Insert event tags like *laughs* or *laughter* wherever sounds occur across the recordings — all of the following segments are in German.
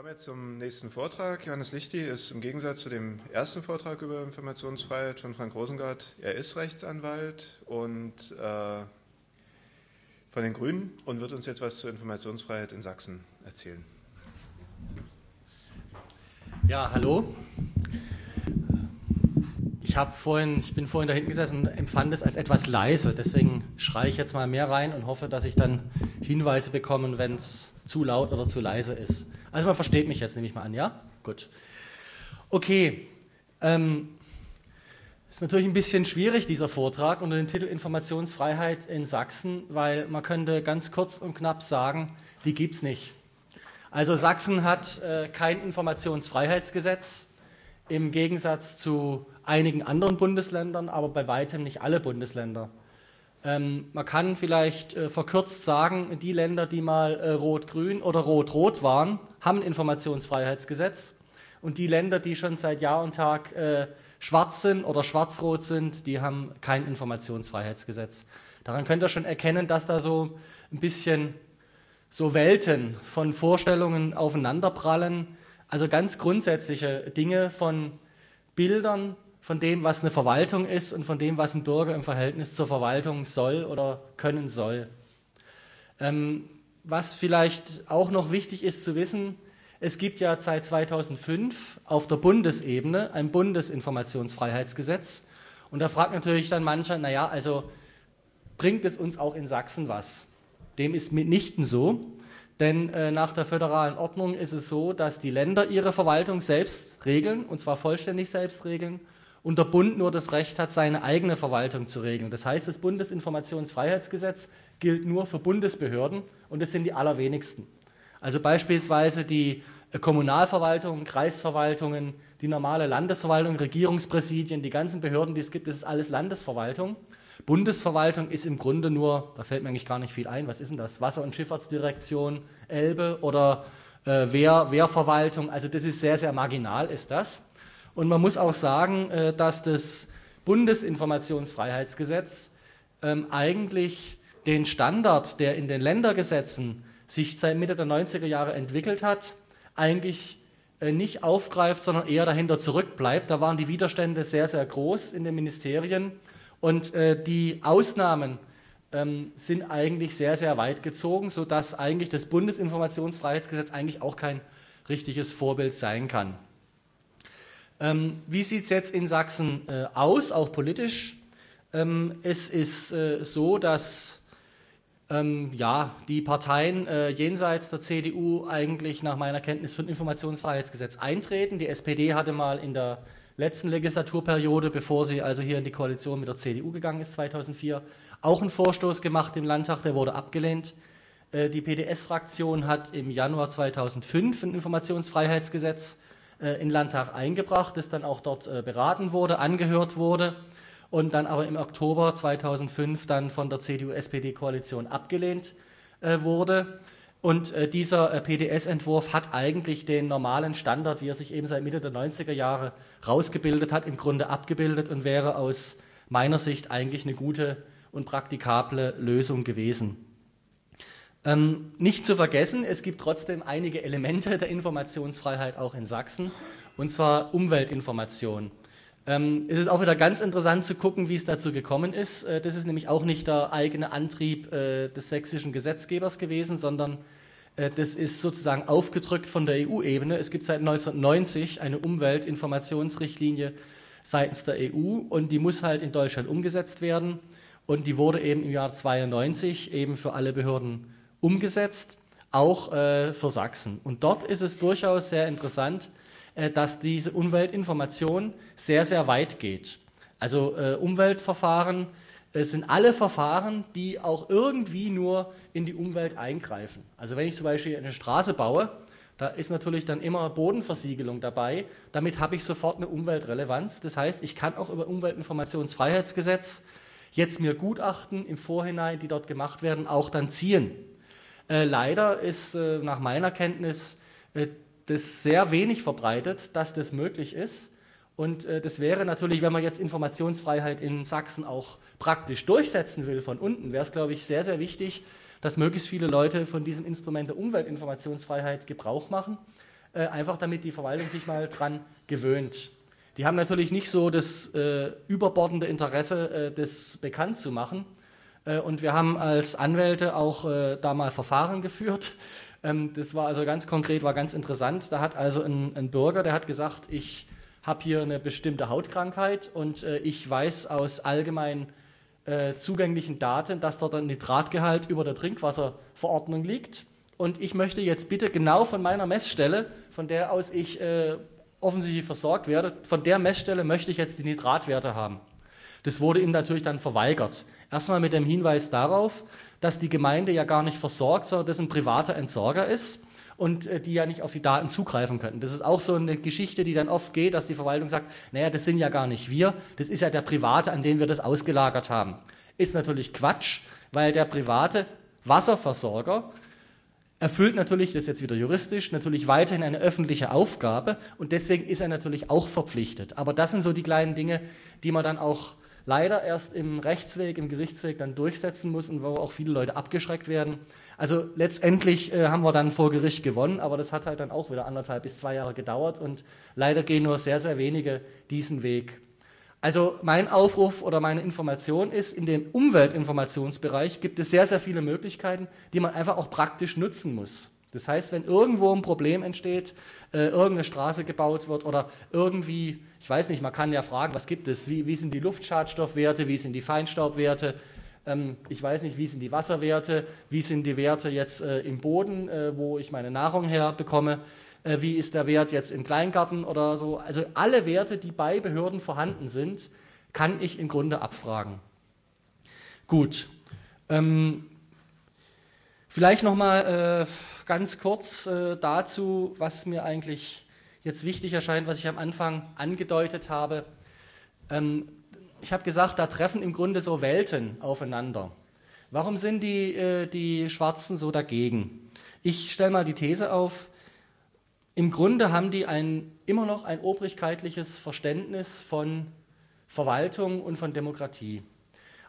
kommen jetzt zum nächsten Vortrag. Johannes Lichti ist im Gegensatz zu dem ersten Vortrag über Informationsfreiheit von Frank Rosengart, er ist Rechtsanwalt und äh, von den Grünen und wird uns jetzt was zur Informationsfreiheit in Sachsen erzählen. Ja, hallo. Ich, vorhin, ich bin vorhin da hinten gesessen und empfand es als etwas leise. Deswegen schreie ich jetzt mal mehr rein und hoffe, dass ich dann Hinweise bekomme, wenn es zu laut oder zu leise ist. Also man versteht mich jetzt, nehme ich mal an, ja? Gut. Okay. Ähm, ist natürlich ein bisschen schwierig, dieser Vortrag unter dem Titel Informationsfreiheit in Sachsen, weil man könnte ganz kurz und knapp sagen, die gibt es nicht. Also Sachsen hat äh, kein Informationsfreiheitsgesetz, im Gegensatz zu einigen anderen Bundesländern, aber bei weitem nicht alle Bundesländer. Ähm, man kann vielleicht äh, verkürzt sagen, die Länder, die mal äh, rot-grün oder rot-rot waren, haben ein Informationsfreiheitsgesetz. Und die Länder, die schon seit Jahr und Tag äh, schwarz sind oder schwarz-rot sind, die haben kein Informationsfreiheitsgesetz. Daran könnt ihr schon erkennen, dass da so ein bisschen so Welten von Vorstellungen aufeinanderprallen. Also ganz grundsätzliche Dinge von Bildern, von dem, was eine Verwaltung ist und von dem, was ein Bürger im Verhältnis zur Verwaltung soll oder können soll. Ähm, was vielleicht auch noch wichtig ist zu wissen, es gibt ja seit 2005 auf der Bundesebene ein Bundesinformationsfreiheitsgesetz. Und da fragt natürlich dann mancher, naja, also bringt es uns auch in Sachsen was? Dem ist mitnichten so, denn äh, nach der föderalen Ordnung ist es so, dass die Länder ihre Verwaltung selbst regeln, und zwar vollständig selbst regeln, und der Bund nur das Recht hat, seine eigene Verwaltung zu regeln. Das heißt, das Bundesinformationsfreiheitsgesetz gilt nur für Bundesbehörden und es sind die allerwenigsten. Also beispielsweise die äh, Kommunalverwaltungen, Kreisverwaltungen, die normale Landesverwaltung, Regierungspräsidien, die ganzen Behörden, die es gibt, das ist alles Landesverwaltung. Bundesverwaltung ist im Grunde nur, da fällt mir eigentlich gar nicht viel ein, was ist denn das? Wasser- und Schifffahrtsdirektion, Elbe oder äh, Wehr, Wehrverwaltung, also das ist sehr, sehr marginal, ist das. Und man muss auch sagen, äh, dass das Bundesinformationsfreiheitsgesetz ähm, eigentlich den Standard, der in den Ländergesetzen sich seit Mitte der 90er Jahre entwickelt hat, eigentlich äh, nicht aufgreift, sondern eher dahinter zurückbleibt. Da waren die Widerstände sehr, sehr groß in den Ministerien und äh, die Ausnahmen ähm, sind eigentlich sehr, sehr weit gezogen, sodass eigentlich das Bundesinformationsfreiheitsgesetz eigentlich auch kein richtiges Vorbild sein kann. Ähm, wie sieht es jetzt in Sachsen äh, aus, auch politisch? Ähm, es ist äh, so, dass ähm, ja, die Parteien äh, jenseits der CDU eigentlich nach meiner Kenntnis für ein Informationsfreiheitsgesetz eintreten. Die SPD hatte mal in der letzten Legislaturperiode, bevor sie also hier in die Koalition mit der CDU gegangen ist, 2004, auch einen Vorstoß gemacht im Landtag, der wurde abgelehnt. Äh, die PDS-Fraktion hat im Januar 2005 ein Informationsfreiheitsgesetz äh, in den Landtag eingebracht, das dann auch dort äh, beraten wurde, angehört wurde und dann aber im Oktober 2005 dann von der CDU-SPD-Koalition abgelehnt wurde. Und äh, dieser äh, PDS-Entwurf hat eigentlich den normalen Standard, wie er sich eben seit Mitte der 90er Jahre rausgebildet hat, im Grunde abgebildet und wäre aus meiner Sicht eigentlich eine gute und praktikable Lösung gewesen. Ähm, nicht zu vergessen, es gibt trotzdem einige Elemente der Informationsfreiheit auch in Sachsen, und zwar Umweltinformation. Ähm, es ist auch wieder ganz interessant zu gucken, wie es dazu gekommen ist. Äh, das ist nämlich auch nicht der eigene Antrieb äh, des sächsischen Gesetzgebers gewesen, sondern äh, das ist sozusagen aufgedrückt von der EU-Ebene. Es gibt seit 1990 eine Umweltinformationsrichtlinie seitens der EU und die muss halt in Deutschland umgesetzt werden. Und die wurde eben im Jahr 92 eben für alle Behörden umgesetzt, auch äh, für Sachsen. Und dort ist es durchaus sehr interessant, äh, dass diese Umweltinformation sehr, sehr weit geht. Also äh, Umweltverfahren äh, sind alle Verfahren, die auch irgendwie nur in die Umwelt eingreifen. Also wenn ich zum Beispiel eine Straße baue, da ist natürlich dann immer Bodenversiegelung dabei. Damit habe ich sofort eine Umweltrelevanz. Das heißt, ich kann auch über Umweltinformationsfreiheitsgesetz jetzt mir Gutachten im Vorhinein, die dort gemacht werden, auch dann ziehen. Äh, leider ist äh, nach meiner Kenntnis äh, das sehr wenig verbreitet, dass das möglich ist. Und äh, das wäre natürlich, wenn man jetzt Informationsfreiheit in Sachsen auch praktisch durchsetzen will von unten, wäre es, glaube ich, sehr, sehr wichtig, dass möglichst viele Leute von diesem Instrument der Umweltinformationsfreiheit Gebrauch machen. äh, einfach damit die Verwaltung sich mal dran gewöhnt. Die haben natürlich nicht so das äh, überbordende Interesse, das bekannt zu machen. Äh, und wir haben als Anwälte auch äh, da mal Verfahren geführt. Ähm, das war also ganz konkret, war ganz interessant. Da hat also ein, ein Bürger, der hat gesagt, ich habe hier eine bestimmte Hautkrankheit und äh, ich weiß aus allgemein zugänglichen Daten, dass dort ein Nitratgehalt über der Trinkwasserverordnung liegt. Und ich möchte jetzt bitte genau von meiner Messstelle, von der aus ich offensichtlich versorgt werde, von der Messstelle möchte ich jetzt die Nitratwerte haben. Das wurde ihm natürlich dann verweigert. Erstmal mit dem Hinweis darauf, dass die Gemeinde ja gar nicht versorgt, sondern dass ein privater Entsorger ist und äh, die ja nicht auf die Daten zugreifen könnten. Das ist auch so eine Geschichte, die dann oft geht, dass die Verwaltung sagt, naja, das sind ja gar nicht wir, das ist ja der Private, an den wir das ausgelagert haben. Ist natürlich Quatsch, weil der private Wasserversorger erfüllt natürlich, das ist jetzt wieder juristisch, natürlich weiterhin eine öffentliche Aufgabe und deswegen ist er natürlich auch verpflichtet. Aber das sind so die kleinen Dinge, die man dann auch leider erst im Rechtsweg, im Gerichtsweg dann durchsetzen muss und wo auch viele Leute abgeschreckt werden. Also letztendlich äh, haben wir dann vor Gericht gewonnen, aber das hat halt dann auch wieder anderthalb bis zwei Jahre gedauert und leider gehen nur sehr, sehr wenige diesen Weg. Also mein Aufruf oder meine Information ist, in dem Umweltinformationsbereich gibt es sehr, sehr viele Möglichkeiten, die man einfach auch praktisch nutzen muss. Das heißt, wenn irgendwo ein Problem entsteht, äh, irgendeine Straße gebaut wird oder irgendwie, ich weiß nicht, man kann ja fragen, was gibt es, wie, wie sind die Luftschadstoffwerte, wie sind die Feinstaubwerte, ähm, ich weiß nicht, wie sind die Wasserwerte, wie sind die Werte jetzt äh, im Boden, äh, wo ich meine Nahrung herbekomme, äh, wie ist der Wert jetzt im Kleingarten oder so. Also alle Werte, die bei Behörden vorhanden sind, kann ich im Grunde abfragen. Gut. Ähm, vielleicht nochmal äh, ganz kurz äh, dazu, was mir eigentlich jetzt wichtig erscheint, was ich am Anfang angedeutet habe. Ähm, ich habe gesagt, da treffen im Grunde so Welten aufeinander. Warum sind die, äh, die Schwarzen so dagegen? Ich stelle mal die These auf, im Grunde haben die ein, immer noch ein obrigkeitliches Verständnis von Verwaltung und von Demokratie.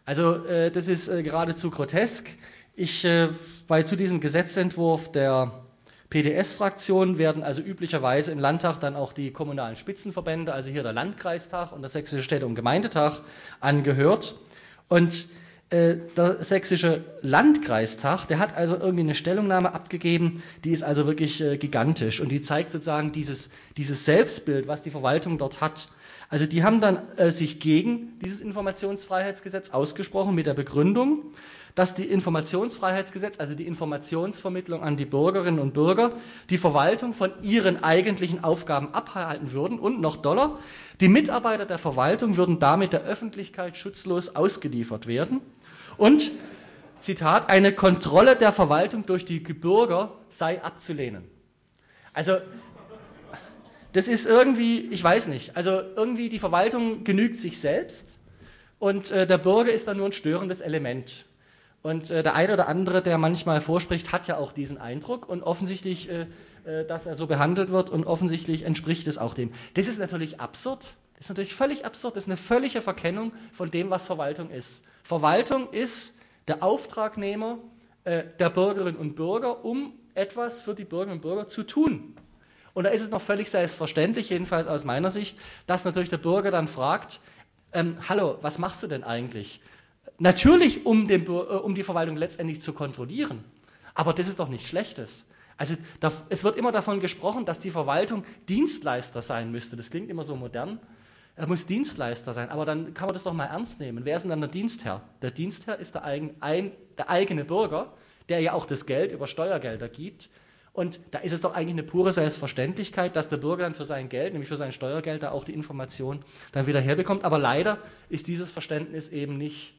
Also äh, das ist äh, geradezu grotesk. Ich, äh, weil zu diesem Gesetzentwurf der PDS-Fraktion werden also üblicherweise im Landtag dann auch die kommunalen Spitzenverbände, also hier der Landkreistag und der Sächsische Städte- und Gemeindetag angehört. Und äh, der sächsische Landkreistag, der hat also irgendwie eine Stellungnahme abgegeben, die ist also wirklich äh, gigantisch und die zeigt sozusagen dieses, dieses Selbstbild, was die Verwaltung dort hat. Also die haben dann äh, sich gegen dieses Informationsfreiheitsgesetz ausgesprochen mit der Begründung, dass die Informationsfreiheitsgesetz, also die Informationsvermittlung an die Bürgerinnen und Bürger, die Verwaltung von ihren eigentlichen Aufgaben abhalten würden und noch doller, die Mitarbeiter der Verwaltung würden damit der Öffentlichkeit schutzlos ausgeliefert werden und, Zitat, eine Kontrolle der Verwaltung durch die Bürger sei abzulehnen. Also, das ist irgendwie, ich weiß nicht, also irgendwie die Verwaltung genügt sich selbst und äh, der Bürger ist dann nur ein störendes Element. Und äh, der eine oder andere, der manchmal vorspricht, hat ja auch diesen Eindruck und offensichtlich, äh, äh dass er so behandelt wird und offensichtlich entspricht es auch dem. Das ist natürlich absurd. Das ist natürlich völlig absurd. Das ist eine völlige Verkennung von dem, was Verwaltung ist. Verwaltung ist der Auftragnehmer äh, der Bürgerinnen und Bürger, um etwas für die Bürgerinnen und Bürger zu tun. Und da ist es noch völlig selbstverständlich, jedenfalls aus meiner Sicht, dass natürlich der Bürger dann fragt, ähm, hallo, was machst du denn eigentlich? Natürlich, um, den, äh, um, die Verwaltung letztendlich zu kontrollieren. Aber das ist doch nichts Schlechtes. Also da, es wird immer davon gesprochen, dass die Verwaltung Dienstleister sein müsste. Das klingt immer so modern. Er muss Dienstleister sein, aber dann kann man das doch mal ernst nehmen. Wer ist denn dann der Dienstherr? Der Dienstherr ist der, eigen, ein, der eigene Bürger, der ja auch das Geld über Steuergelder gibt. Und da ist es doch eigentlich eine pure Selbstverständlichkeit, dass der Bürger dann für sein Geld, nämlich für sein Steuergeld, da auch die Information dann wieder herbekommt. Aber leider ist dieses Verständnis eben nicht,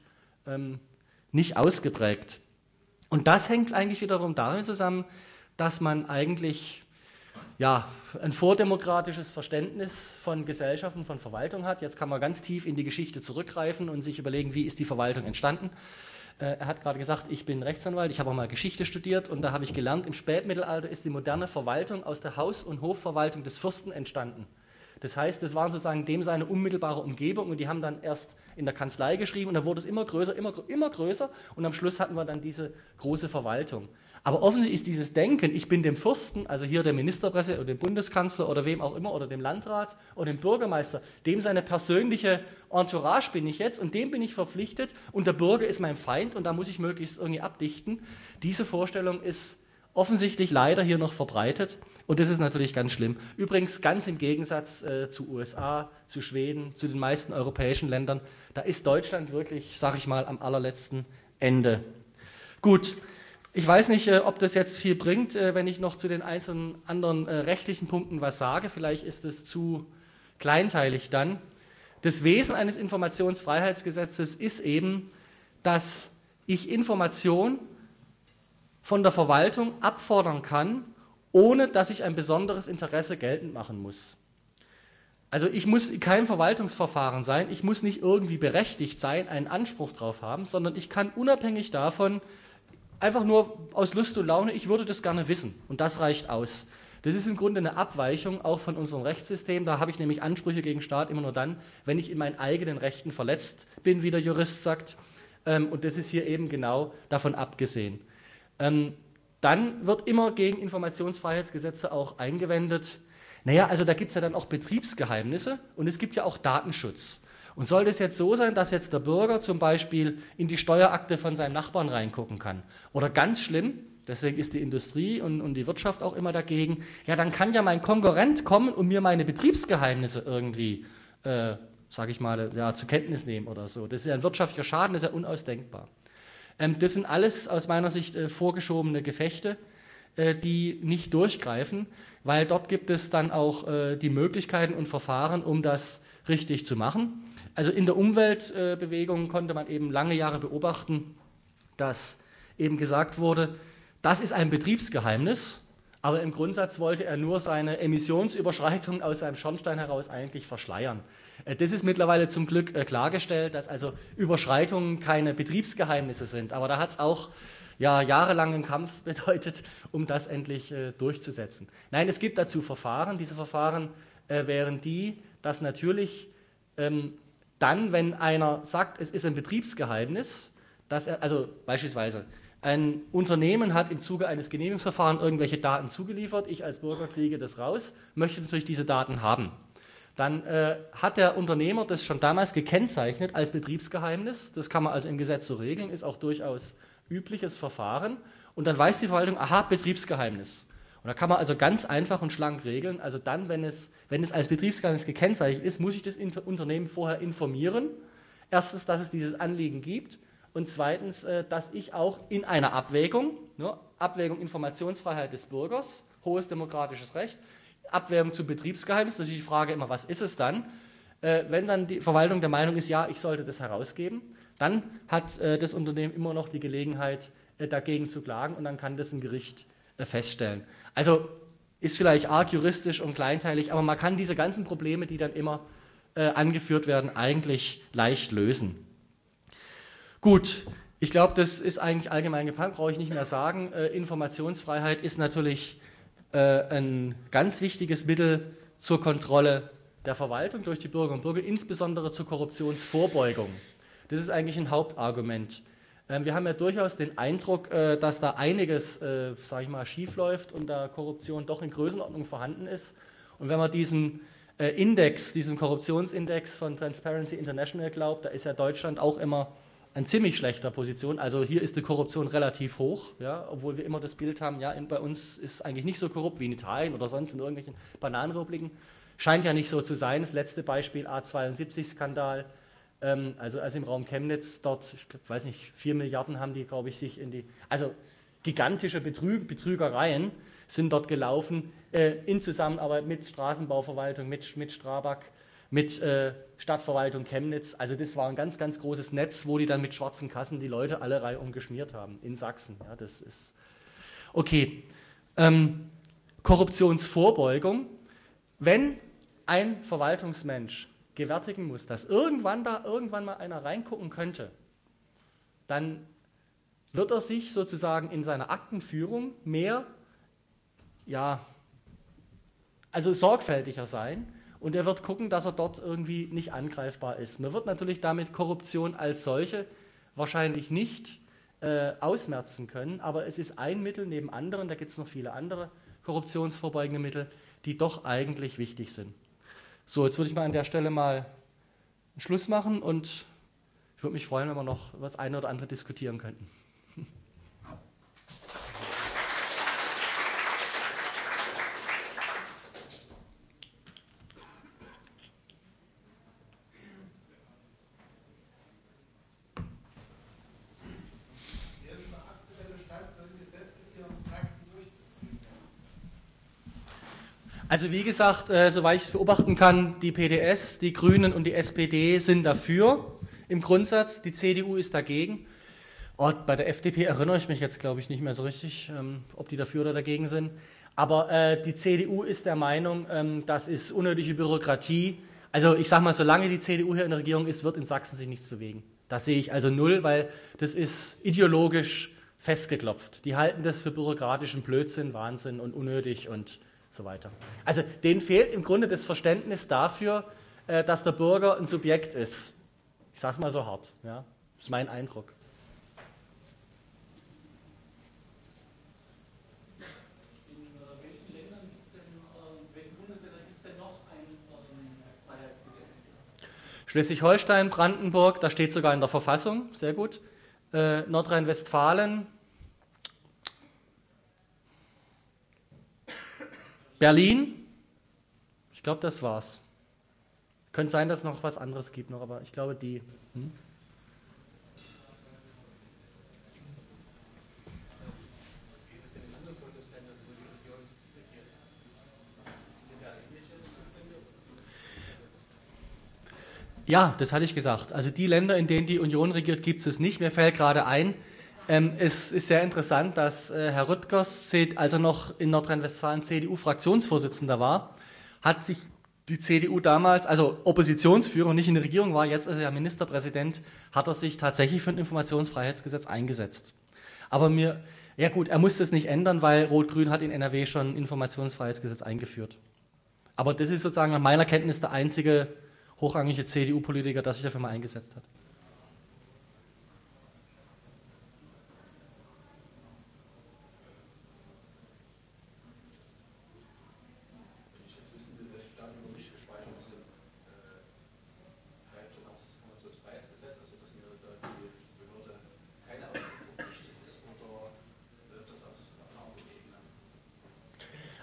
ähm, nicht ausgeprägt. Und das hängt eigentlich wiederum darin zusammen, dass man eigentlich ja, ein vordemokratisches Verständnis von Gesellschaften, von Verwaltung hat. Jetzt kann man ganz tief in die Geschichte zurückgreifen und sich überlegen, wie ist die Verwaltung entstanden. Äh, er hat gerade gesagt, ich bin Rechtsanwalt, ich habe auch mal Geschichte studiert und da habe ich gelernt, im Spätmittelalter ist die moderne Verwaltung aus der Haus- und Hofverwaltung des Fürsten entstanden. Das heißt, das waren sozusagen dem seine unmittelbare Umgebung und die haben dann erst in der Kanzlei geschrieben und dann wurde es immer größer, immer, immer größer und am Schluss hatten wir dann diese große Verwaltung. Aber offensichtlich ist dieses Denken, ich bin dem Fürsten, also hier der Ministerpräsident oder dem Bundeskanzler oder wem auch immer oder dem Landrat oder dem Bürgermeister, dem seine persönliche Entourage bin ich jetzt und dem bin ich verpflichtet und der Bürger ist mein Feind und da muss ich möglichst irgendwie abdichten. Diese Vorstellung ist offensichtlich leider hier noch verbreitet und das ist natürlich ganz schlimm. Übrigens ganz im Gegensatz äh, zu USA, zu Schweden, zu den meisten europäischen Ländern, da ist Deutschland wirklich, sag ich mal, am allerletzten Ende. Gut, ich weiß nicht, äh, ob das jetzt viel bringt, äh, wenn ich noch zu den einzelnen anderen äh, rechtlichen Punkten was sage. Vielleicht ist es zu kleinteilig dann. Das Wesen eines Informationsfreiheitsgesetzes ist eben, dass ich Information von der Verwaltung abfordern kann, ohne dass ich ein besonderes Interesse geltend machen muss. Also ich muss kein Verwaltungsverfahren sein, ich muss nicht irgendwie berechtigt sein, einen Anspruch darauf haben, sondern ich kann unabhängig davon einfach nur aus Lust und Laune, ich würde das gerne wissen und das reicht aus. Das ist im Grunde eine Abweichung auch von unserem Rechtssystem. Da habe ich nämlich Ansprüche gegen Staat immer nur dann, wenn ich in meinen eigenen Rechten verletzt bin, wie der Jurist sagt. Ähm, und das ist hier eben genau davon abgesehen. Ähm, dann wird immer gegen Informationsfreiheitsgesetze auch eingewendet, naja, also da gibt es ja dann auch Betriebsgeheimnisse und es gibt ja auch Datenschutz. Und soll das jetzt so sein, dass jetzt der Bürger zum Beispiel in die Steuerakte von seinem Nachbarn reingucken kann? Oder ganz schlimm, deswegen ist die Industrie und, und die Wirtschaft auch immer dagegen, ja, dann kann ja mein Konkurrent kommen und mir meine Betriebsgeheimnisse irgendwie, äh, sage ich mal, ja, zur Kenntnis nehmen oder so. Das ist ja ein wirtschaftlicher Schaden, das ist ja unausdenkbar. Ähm, das sind alles aus meiner Sicht äh, vorgeschobene Gefechte, äh, die nicht durchgreifen, weil dort gibt es dann auch äh, die Möglichkeiten und Verfahren, um das richtig zu machen. Also in der Umweltbewegung konnte man eben lange Jahre beobachten, dass eben gesagt wurde, das ist ein Betriebsgeheimnis, aber im Grundsatz wollte er nur seine Emissionsüberschreitungen aus seinem Schornstein heraus eigentlich verschleiern. Äh, das ist mittlerweile zum Glück äh, klargestellt, dass also Überschreitungen keine Betriebsgeheimnisse sind. Aber da hat es auch ja, jahrelangen Kampf *laughs* bedeutet, um das endlich äh, durchzusetzen. Nein, es gibt dazu Verfahren. Diese Verfahren wären die, dass natürlich ähm, dann, wenn einer sagt, es ist ein Betriebsgeheimnis, dass er, also beispielsweise, ein Unternehmen hat im Zuge eines Genehmigungsverfahrens irgendwelche Daten zugeliefert, ich als Bürger kriege das raus, möchte natürlich diese Daten haben dann äh, hat der Unternehmer das schon damals gekennzeichnet als Betriebsgeheimnis. Das kann man also im Gesetz so regeln, ist auch durchaus übliches Verfahren. Und dann weiß die Verwaltung, aha, Betriebsgeheimnis. Und da kann man also ganz einfach und schlank regeln. Also dann, wenn es, wenn es als Betriebsgeheimnis gekennzeichnet ist, muss ich das Unternehmen vorher informieren. Erstens, dass es dieses Anliegen gibt. Und zweitens, äh, dass ich auch in einer Abwägung, ne, Abwägung Informationsfreiheit des Bürgers, hohes demokratisches Recht, Abwehrung zum Betriebsgeheimnis, das ist die Frage immer, was ist es dann? Äh, wenn dann die Verwaltung der Meinung ist, ja, ich sollte das herausgeben, dann hat äh, das Unternehmen immer noch die Gelegenheit, dagegen zu klagen und dann kann das ein Gericht feststellen. Also ist vielleicht arg juristisch und kleinteilig, aber man kann diese ganzen Probleme, die dann immer äh, angeführt werden, eigentlich leicht lösen. Gut, ich glaube, das ist eigentlich allgemein geplant, brauche ich nicht mehr sagen. Äh, Informationsfreiheit ist natürlich äh, ein ganz wichtiges Mittel zur Kontrolle der Verwaltung durch die Bürger und Bürger, insbesondere zur Korruptionsvorbeugung. Das ist eigentlich ein Hauptargument. Ähm, wir haben ja durchaus den Eindruck, äh, dass da einiges, äh, sage ich mal, schiefläuft und da Korruption doch in Größenordnung vorhanden ist. Und wenn man diesen Index, diesen Korruptionsindex von Transparency International glaubt, da ist ja Deutschland auch immer an ziemlich schlechter Position. Also hier ist die Korruption relativ hoch, ja, obwohl wir immer das Bild haben, ja, bei uns ist eigentlich nicht so korrupt wie in Italien oder sonst in irgendwelchen Bananenrepubliken. Scheint ja nicht so zu sein. Das letzte Beispiel A72-Skandal, ähm, also, also im Raum Chemnitz, dort, ich weiß nicht, vier Milliarden haben die, glaube ich, sich in die, also gigantische Betrüg, Betrügereien sind dort gelaufen äh, in Zusammenarbeit mit Straßenbauverwaltung, mit, mit Strabag mit äh, Stadtverwaltung Chemnitz. Also das war ein ganz, ganz großes Netz, wo die dann mit schwarzen Kassen die Leute alle reihum geschmiert haben in Sachsen. Ja, das ist okay. Ähm, Korruptionsvorbeugung. Wenn ein Verwaltungsmensch gewärtigen muss, dass irgendwann da irgendwann mal einer reingucken könnte, dann wird er sich sozusagen in seiner Aktenführung mehr, ja, also sorgfältiger sein und er wird gucken, dass er dort irgendwie nicht angreifbar ist. Man wird natürlich damit Korruption als solche wahrscheinlich nicht äh, ausmerzen können, aber es ist ein Mittel neben anderen, da gibt es noch viele andere korruptionsvorbeugende Mittel, die doch eigentlich wichtig sind. So, jetzt würde ich mal an der Stelle mal einen Schluss machen und ich würde mich freuen, wenn wir noch was eine oder andere diskutieren könnten. *laughs* Also wie gesagt, äh, soweit ich beobachten kann, die PDS, die Grünen und die SPD sind dafür im Grundsatz, die CDU ist dagegen. Oh, bei der FDP erinnere ich mich jetzt, glaube ich, nicht mehr so richtig, ähm, ob die dafür oder dagegen sind. Aber äh, die CDU ist der Meinung, ähm, das ist unnötige Bürokratie. Also ich sage mal, solange die CDU hier in der Regierung ist, wird in Sachsen sich nichts bewegen. Das sehe ich also null, weil das ist ideologisch festgeklopft. Die halten das für bürokratischen Blödsinn, Wahnsinn und unnötig und so weiter. Also denen fehlt im Grunde das Verständnis dafür, äh, dass der Bürger ein Subjekt ist. Ich sage es mal so hart. Ja? Das ist mein Eindruck. Schleswig-Holstein, Brandenburg, da steht sogar in der Verfassung, sehr gut. Äh, Nordrhein-Westfalen, Berlin, ich glaube, das war's. Könnte sein, dass es noch was anderes gibt noch, aber ich glaube, die. Hm? Ja, das hatte ich gesagt. Also die Länder, in denen die Union regiert, gibt es nicht. Mir fällt gerade ein, ähm, es ist sehr interessant, dass äh, Herr Rüttgers, als er noch in Nordrhein-Westfalen CDU-Fraktionsvorsitzender war, hat sich die CDU damals, also Oppositionsführer, nicht in der Regierung war, jetzt ist er Ministerpräsident, hat er sich tatsächlich für ein Informationsfreiheitsgesetz eingesetzt. Aber mir, ja gut, er musste es nicht ändern, weil Rot-Grün hat in NRW schon ein Informationsfreiheitsgesetz eingeführt. Aber das ist sozusagen nach meiner Kenntnis der einzige hochrangige CDU-Politiker, der sich dafür mal eingesetzt hat.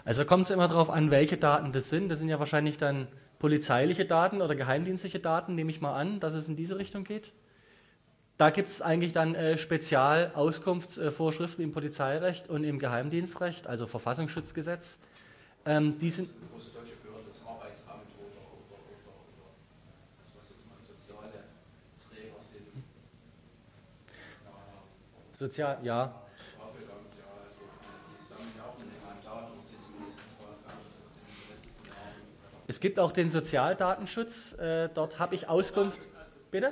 Also kommt es immer darauf an, welche Daten das sind. Das sind ja wahrscheinlich dann polizeiliche Daten oder geheimdienstliche Daten, nehme ich mal an, dass es in diese Richtung geht. Da gibt es eigentlich dann äh, Spezialauskunftsvorschriften im Polizeirecht und im Geheimdienstrecht, also Verfassungsschutzgesetz. Ähm, die sind, Sozial, ja. Es gibt auch den Sozialdatenschutz. Äh, dort habe ich Auskunft. Bitte?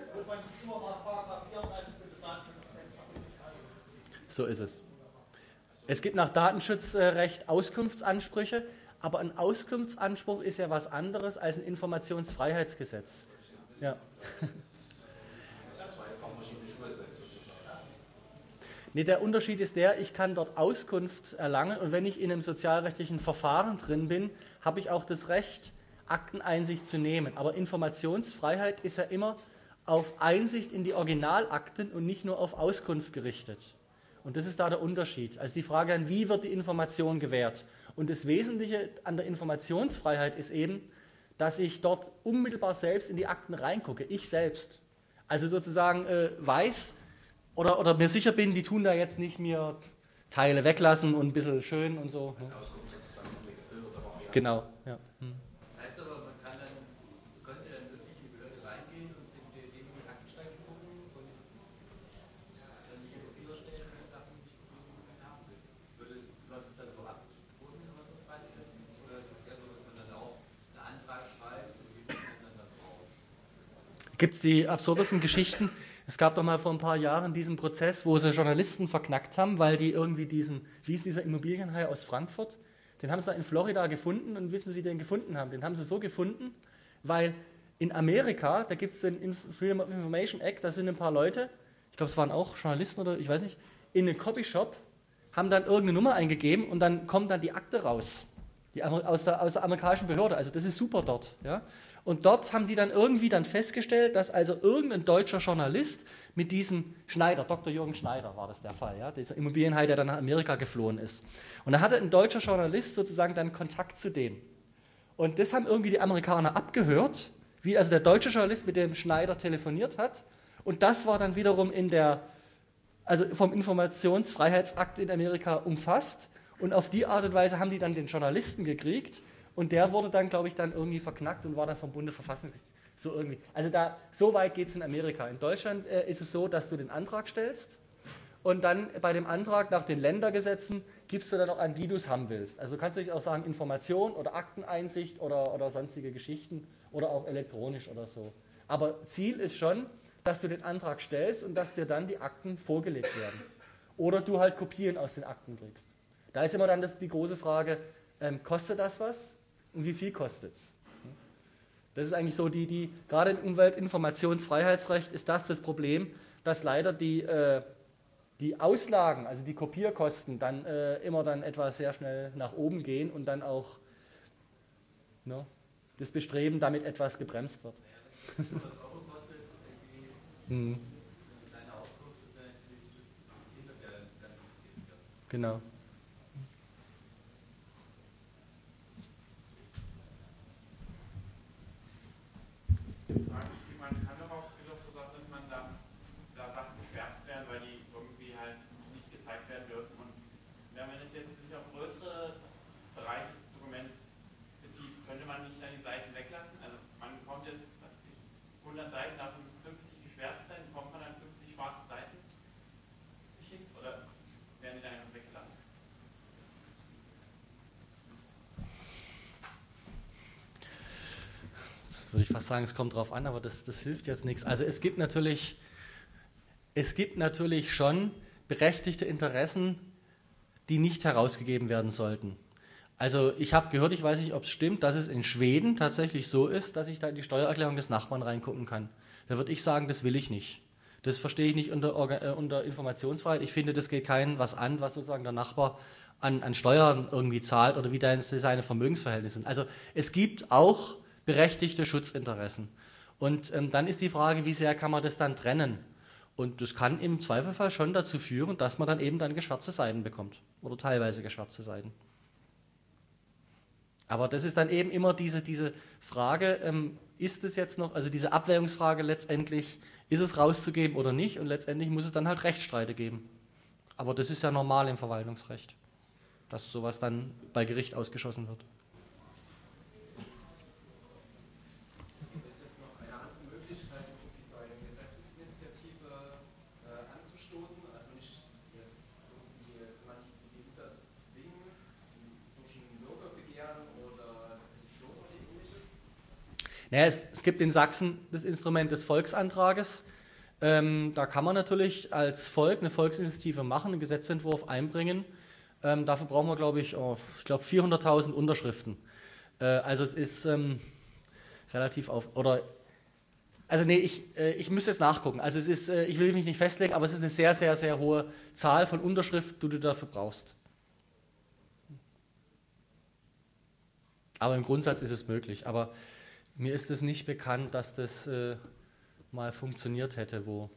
So ist es. Es gibt nach Datenschutzrecht Auskunftsansprüche, aber ein Auskunftsanspruch ist ja was anderes als ein Informationsfreiheitsgesetz. Ja. *laughs* Nee, der Unterschied ist der, ich kann dort Auskunft erlangen und wenn ich in einem sozialrechtlichen Verfahren drin bin, habe ich auch das Recht, Akteneinsicht zu nehmen. Aber Informationsfreiheit ist ja immer auf Einsicht in die Originalakten und nicht nur auf Auskunft gerichtet. Und das ist da der Unterschied. Also die Frage an, wie wird die Information gewährt? Und das Wesentliche an der Informationsfreiheit ist eben, dass ich dort unmittelbar selbst in die Akten reingucke, ich selbst. Also sozusagen äh, weiß oder, oder mir sicher bin, die tun da jetzt nicht mir Teile weglassen und ein bisschen schön und so. Ne? Genau, ja. Hm. Gibt es die absurdesten Geschichten. Es gab doch mal vor ein paar Jahren diesen Prozess, wo sie Journalisten verknackt haben, weil die irgendwie diesen, wie ist dieser Immobilienhai aus Frankfurt, Den haben sie in Florida gefunden und wissen, wie die den gefunden haben. Den haben sie so gefunden, weil in Amerika, da gibt es den Freedom of Information Act, da sind ein paar Leute, ich glaube, es waren auch Journalisten oder ich weiß nicht, in einen Copyshop, haben dann irgendeine Nummer eingegeben und dann kommt dann die Akte raus. Die, aus, der, aus der amerikanischen Behörde. Also das ist super dort. Ja? Und dort haben die dann irgendwie dann festgestellt, dass also irgendein deutscher Journalist mit diesem Schneider, Dr. Jürgen Schneider war das der Fall, ja, dieser Immobilienhai, der dann nach Amerika geflohen ist. Und da hatte ein deutscher Journalist sozusagen dann Kontakt zu dem. Und das haben irgendwie die Amerikaner abgehört, wie also der deutsche Journalist mit dem Schneider telefoniert hat. Und das war dann wiederum in der, also vom Informationsfreiheitsakt in Amerika umfasst. Und auf die Art und Weise haben die dann den Journalisten gekriegt und der wurde dann, glaube ich, dann irgendwie verknackt und war dann vom Bundesverfassungsgericht so irgendwie. Also da, so weit geht es in Amerika. In Deutschland äh, ist es so, dass du den Antrag stellst und dann bei dem Antrag nach den Ländergesetzen gibst du dann auch an, die du es haben willst. Also kannst du auch sagen, Information oder Akteneinsicht oder, oder sonstige Geschichten oder auch elektronisch oder so. Aber Ziel ist schon, dass du den Antrag stellst und dass dir dann die Akten vorgelegt werden. Oder du halt Kopien aus den Akten kriegst. Da ist immer dann das, die große Frage, ähm, kostet das was und wie viel kostet es? Das ist eigentlich so die, die gerade im Umweltinformationsfreiheitsrecht ist das das Problem, dass leider die, äh, die Auslagen, also die Kopierkosten, dann äh, immer dann etwas sehr schnell nach oben gehen und dann auch ne, das Bestreben damit etwas gebremst wird. *laughs* hm. Genau. Man kann doch auch, ist auch so Sachen, dass man da, da Sachen geschwärzt werden, weil die irgendwie halt nicht gezeigt werden dürfen. Und wenn man es jetzt sich auf größere Bereiche des Dokuments bezieht, könnte man nicht dann die Seiten weglassen? Also man kommt jetzt, was ich, 100 Seiten, davon 50 geschwärzt sein, bekommt man dann 50 schwarze Seiten geschickt oder werden die dann einfach weggelassen? würde ich fast sagen, es kommt drauf an, aber das, das hilft jetzt nichts. Also es gibt natürlich, es gibt natürlich schon berechtigte Interessen, die nicht herausgegeben werden sollten. Also ich habe gehört, ich weiß nicht, ob es stimmt, dass es in Schweden tatsächlich so ist, dass ich da in die Steuererklärung des Nachbarn reingucken kann. Da würde ich sagen, das will ich nicht. Das verstehe ich nicht unter, äh, unter Informationsfreiheit. Ich finde, das geht keinen was an, was sozusagen der Nachbar an, an Steuern irgendwie zahlt oder wie seine Vermögensverhältnisse sind. Also es gibt auch berechtigte Schutzinteressen. Und ähm, dann ist die Frage, wie sehr kann man das dann trennen? Und das kann im Zweifelfall schon dazu führen, dass man dann eben dann geschwärzte Seiten bekommt. Oder teilweise geschwärzte Seiten. Aber das ist dann eben immer diese, diese Frage, ähm, ist es jetzt noch, also diese Abwägungsfrage letztendlich, ist es rauszugeben oder nicht? Und letztendlich muss es dann halt Rechtsstreite geben. Aber das ist ja normal im Verwaltungsrecht, dass sowas dann bei Gericht ausgeschossen wird. Naja, es, es, gibt in Sachsen das Instrument des Volksantrages. Ähm, da kann man natürlich als Volk eine Volksinitiative machen, einen Gesetzentwurf einbringen. Ähm, dafür brauchen wir, glaube ich, oh, ich glaube 400.000 Unterschriften. Äh, also es ist ähm, relativ auf, oder also nee, ich, äh, ich müsste jetzt nachgucken. Also es ist, äh, ich will mich nicht festlegen, aber es ist eine sehr, sehr, sehr hohe Zahl von Unterschriften, die du dafür brauchst. Aber im Grundsatz ist es möglich. Aber mir ist es nicht bekannt, dass das äh, mal funktioniert hätte, wo.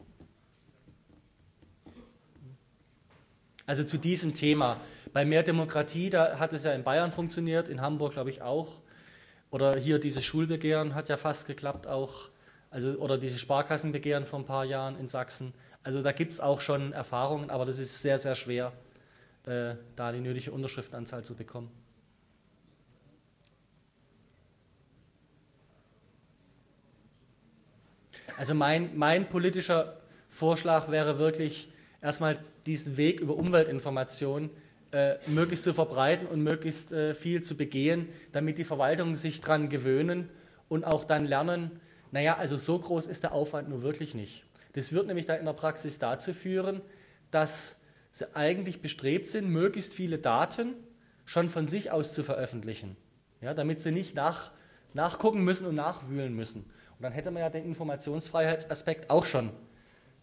Also zu diesem Thema. Bei mehr Demokratie, da hat es ja in Bayern funktioniert, in Hamburg glaube ich auch. Oder hier dieses Schulbegehren hat ja fast geklappt auch. Also, oder dieses Sparkassenbegehren vor ein paar Jahren in Sachsen. Also da gibt es auch schon Erfahrungen, aber das ist sehr, sehr schwer, äh, da die nötige Unterschriftenanzahl zu bekommen. Also mein, mein politischer Vorschlag wäre wirklich, erstmal diesen Weg über Umweltinformation äh, möglichst zu verbreiten und möglichst äh, viel zu begehen, damit die Verwaltungen sich daran gewöhnen und auch dann lernen, naja, also so groß ist der Aufwand nur wirklich nicht. Das wird nämlich dann in der Praxis dazu führen, dass sie eigentlich bestrebt sind, möglichst viele Daten schon von sich aus zu veröffentlichen, ja, damit sie nicht nach, nachgucken müssen und nachwühlen müssen. Und dann hätte man ja den Informationsfreiheitsaspekt auch schon,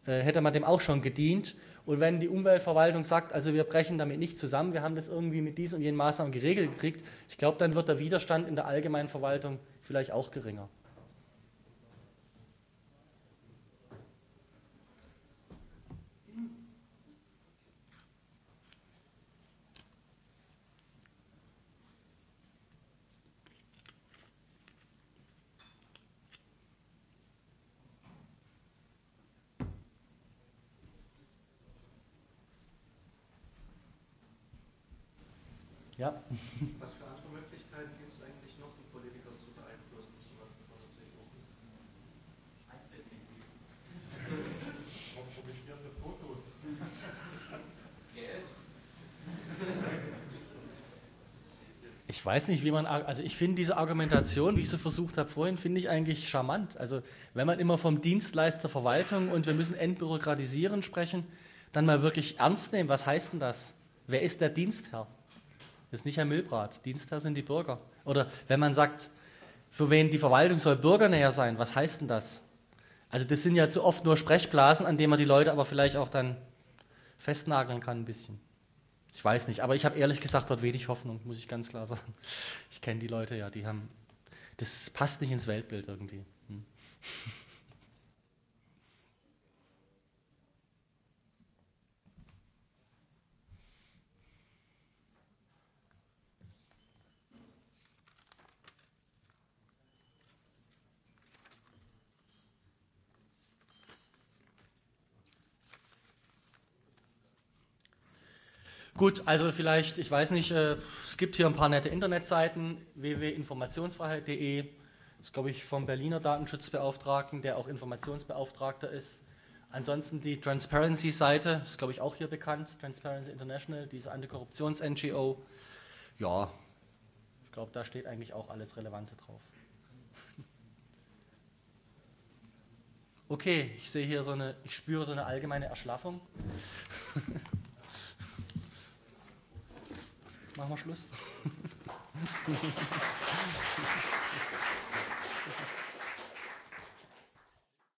äh, hätte man dem auch schon gedient. Und wenn die Umweltverwaltung sagt, also wir brechen damit nicht zusammen, wir haben das irgendwie mit diesen und jenen Maßnahmen geregelt gekriegt, ich glaube, dann wird der Widerstand in der allgemeinen Verwaltung vielleicht auch geringer. Ja. Was für andere Möglichkeiten gibt es eigentlich noch, die Politiker zu beeinflussen, zum Beispiel von der CDU? Provokierende Fotos. Geld. Ich weiß nicht, wie man, also ich finde diese Argumentation, wie ich sie versucht habe vorhin, finde ich eigentlich charmant. Also wenn man immer vom Dienstleister Verwaltung und wir müssen entbürokratisieren sprechen, dann mal wirklich ernst nehmen, was heißt denn das? Wer ist der Dienstherr? Das ist nicht Herr Milbrat. Dienstherr sind die Bürger. Oder wenn man sagt, für wen die Verwaltung soll bürgernäher sein, was heißt denn das? Also das sind ja zu oft nur Sprechblasen, an denen man die Leute aber vielleicht auch dann festnageln kann ein bisschen. Ich weiß nicht, aber ich habe ehrlich gesagt dort wenig Hoffnung, muss ich ganz klar sagen. Ich kenne die Leute ja, die haben, das passt nicht ins Weltbild irgendwie. Hm. Gut, also vielleicht, ich weiß nicht, äh, es gibt hier ein paar nette Internetseiten, www.informationsfreiheit.de, das ist, glaube ich, vom Berliner Datenschutzbeauftragten, der auch Informationsbeauftragter ist. Ansonsten die Transparency-Seite, ist, glaube ich, auch hier bekannt, Transparency International, diese Antikorruptions-NGO. Ja, ich glaube, da steht eigentlich auch alles Relevante drauf. Okay, ich sehe hier so eine, ich spüre so eine allgemeine Erschlaffung. *laughs* Machen wir Schluss. *laughs*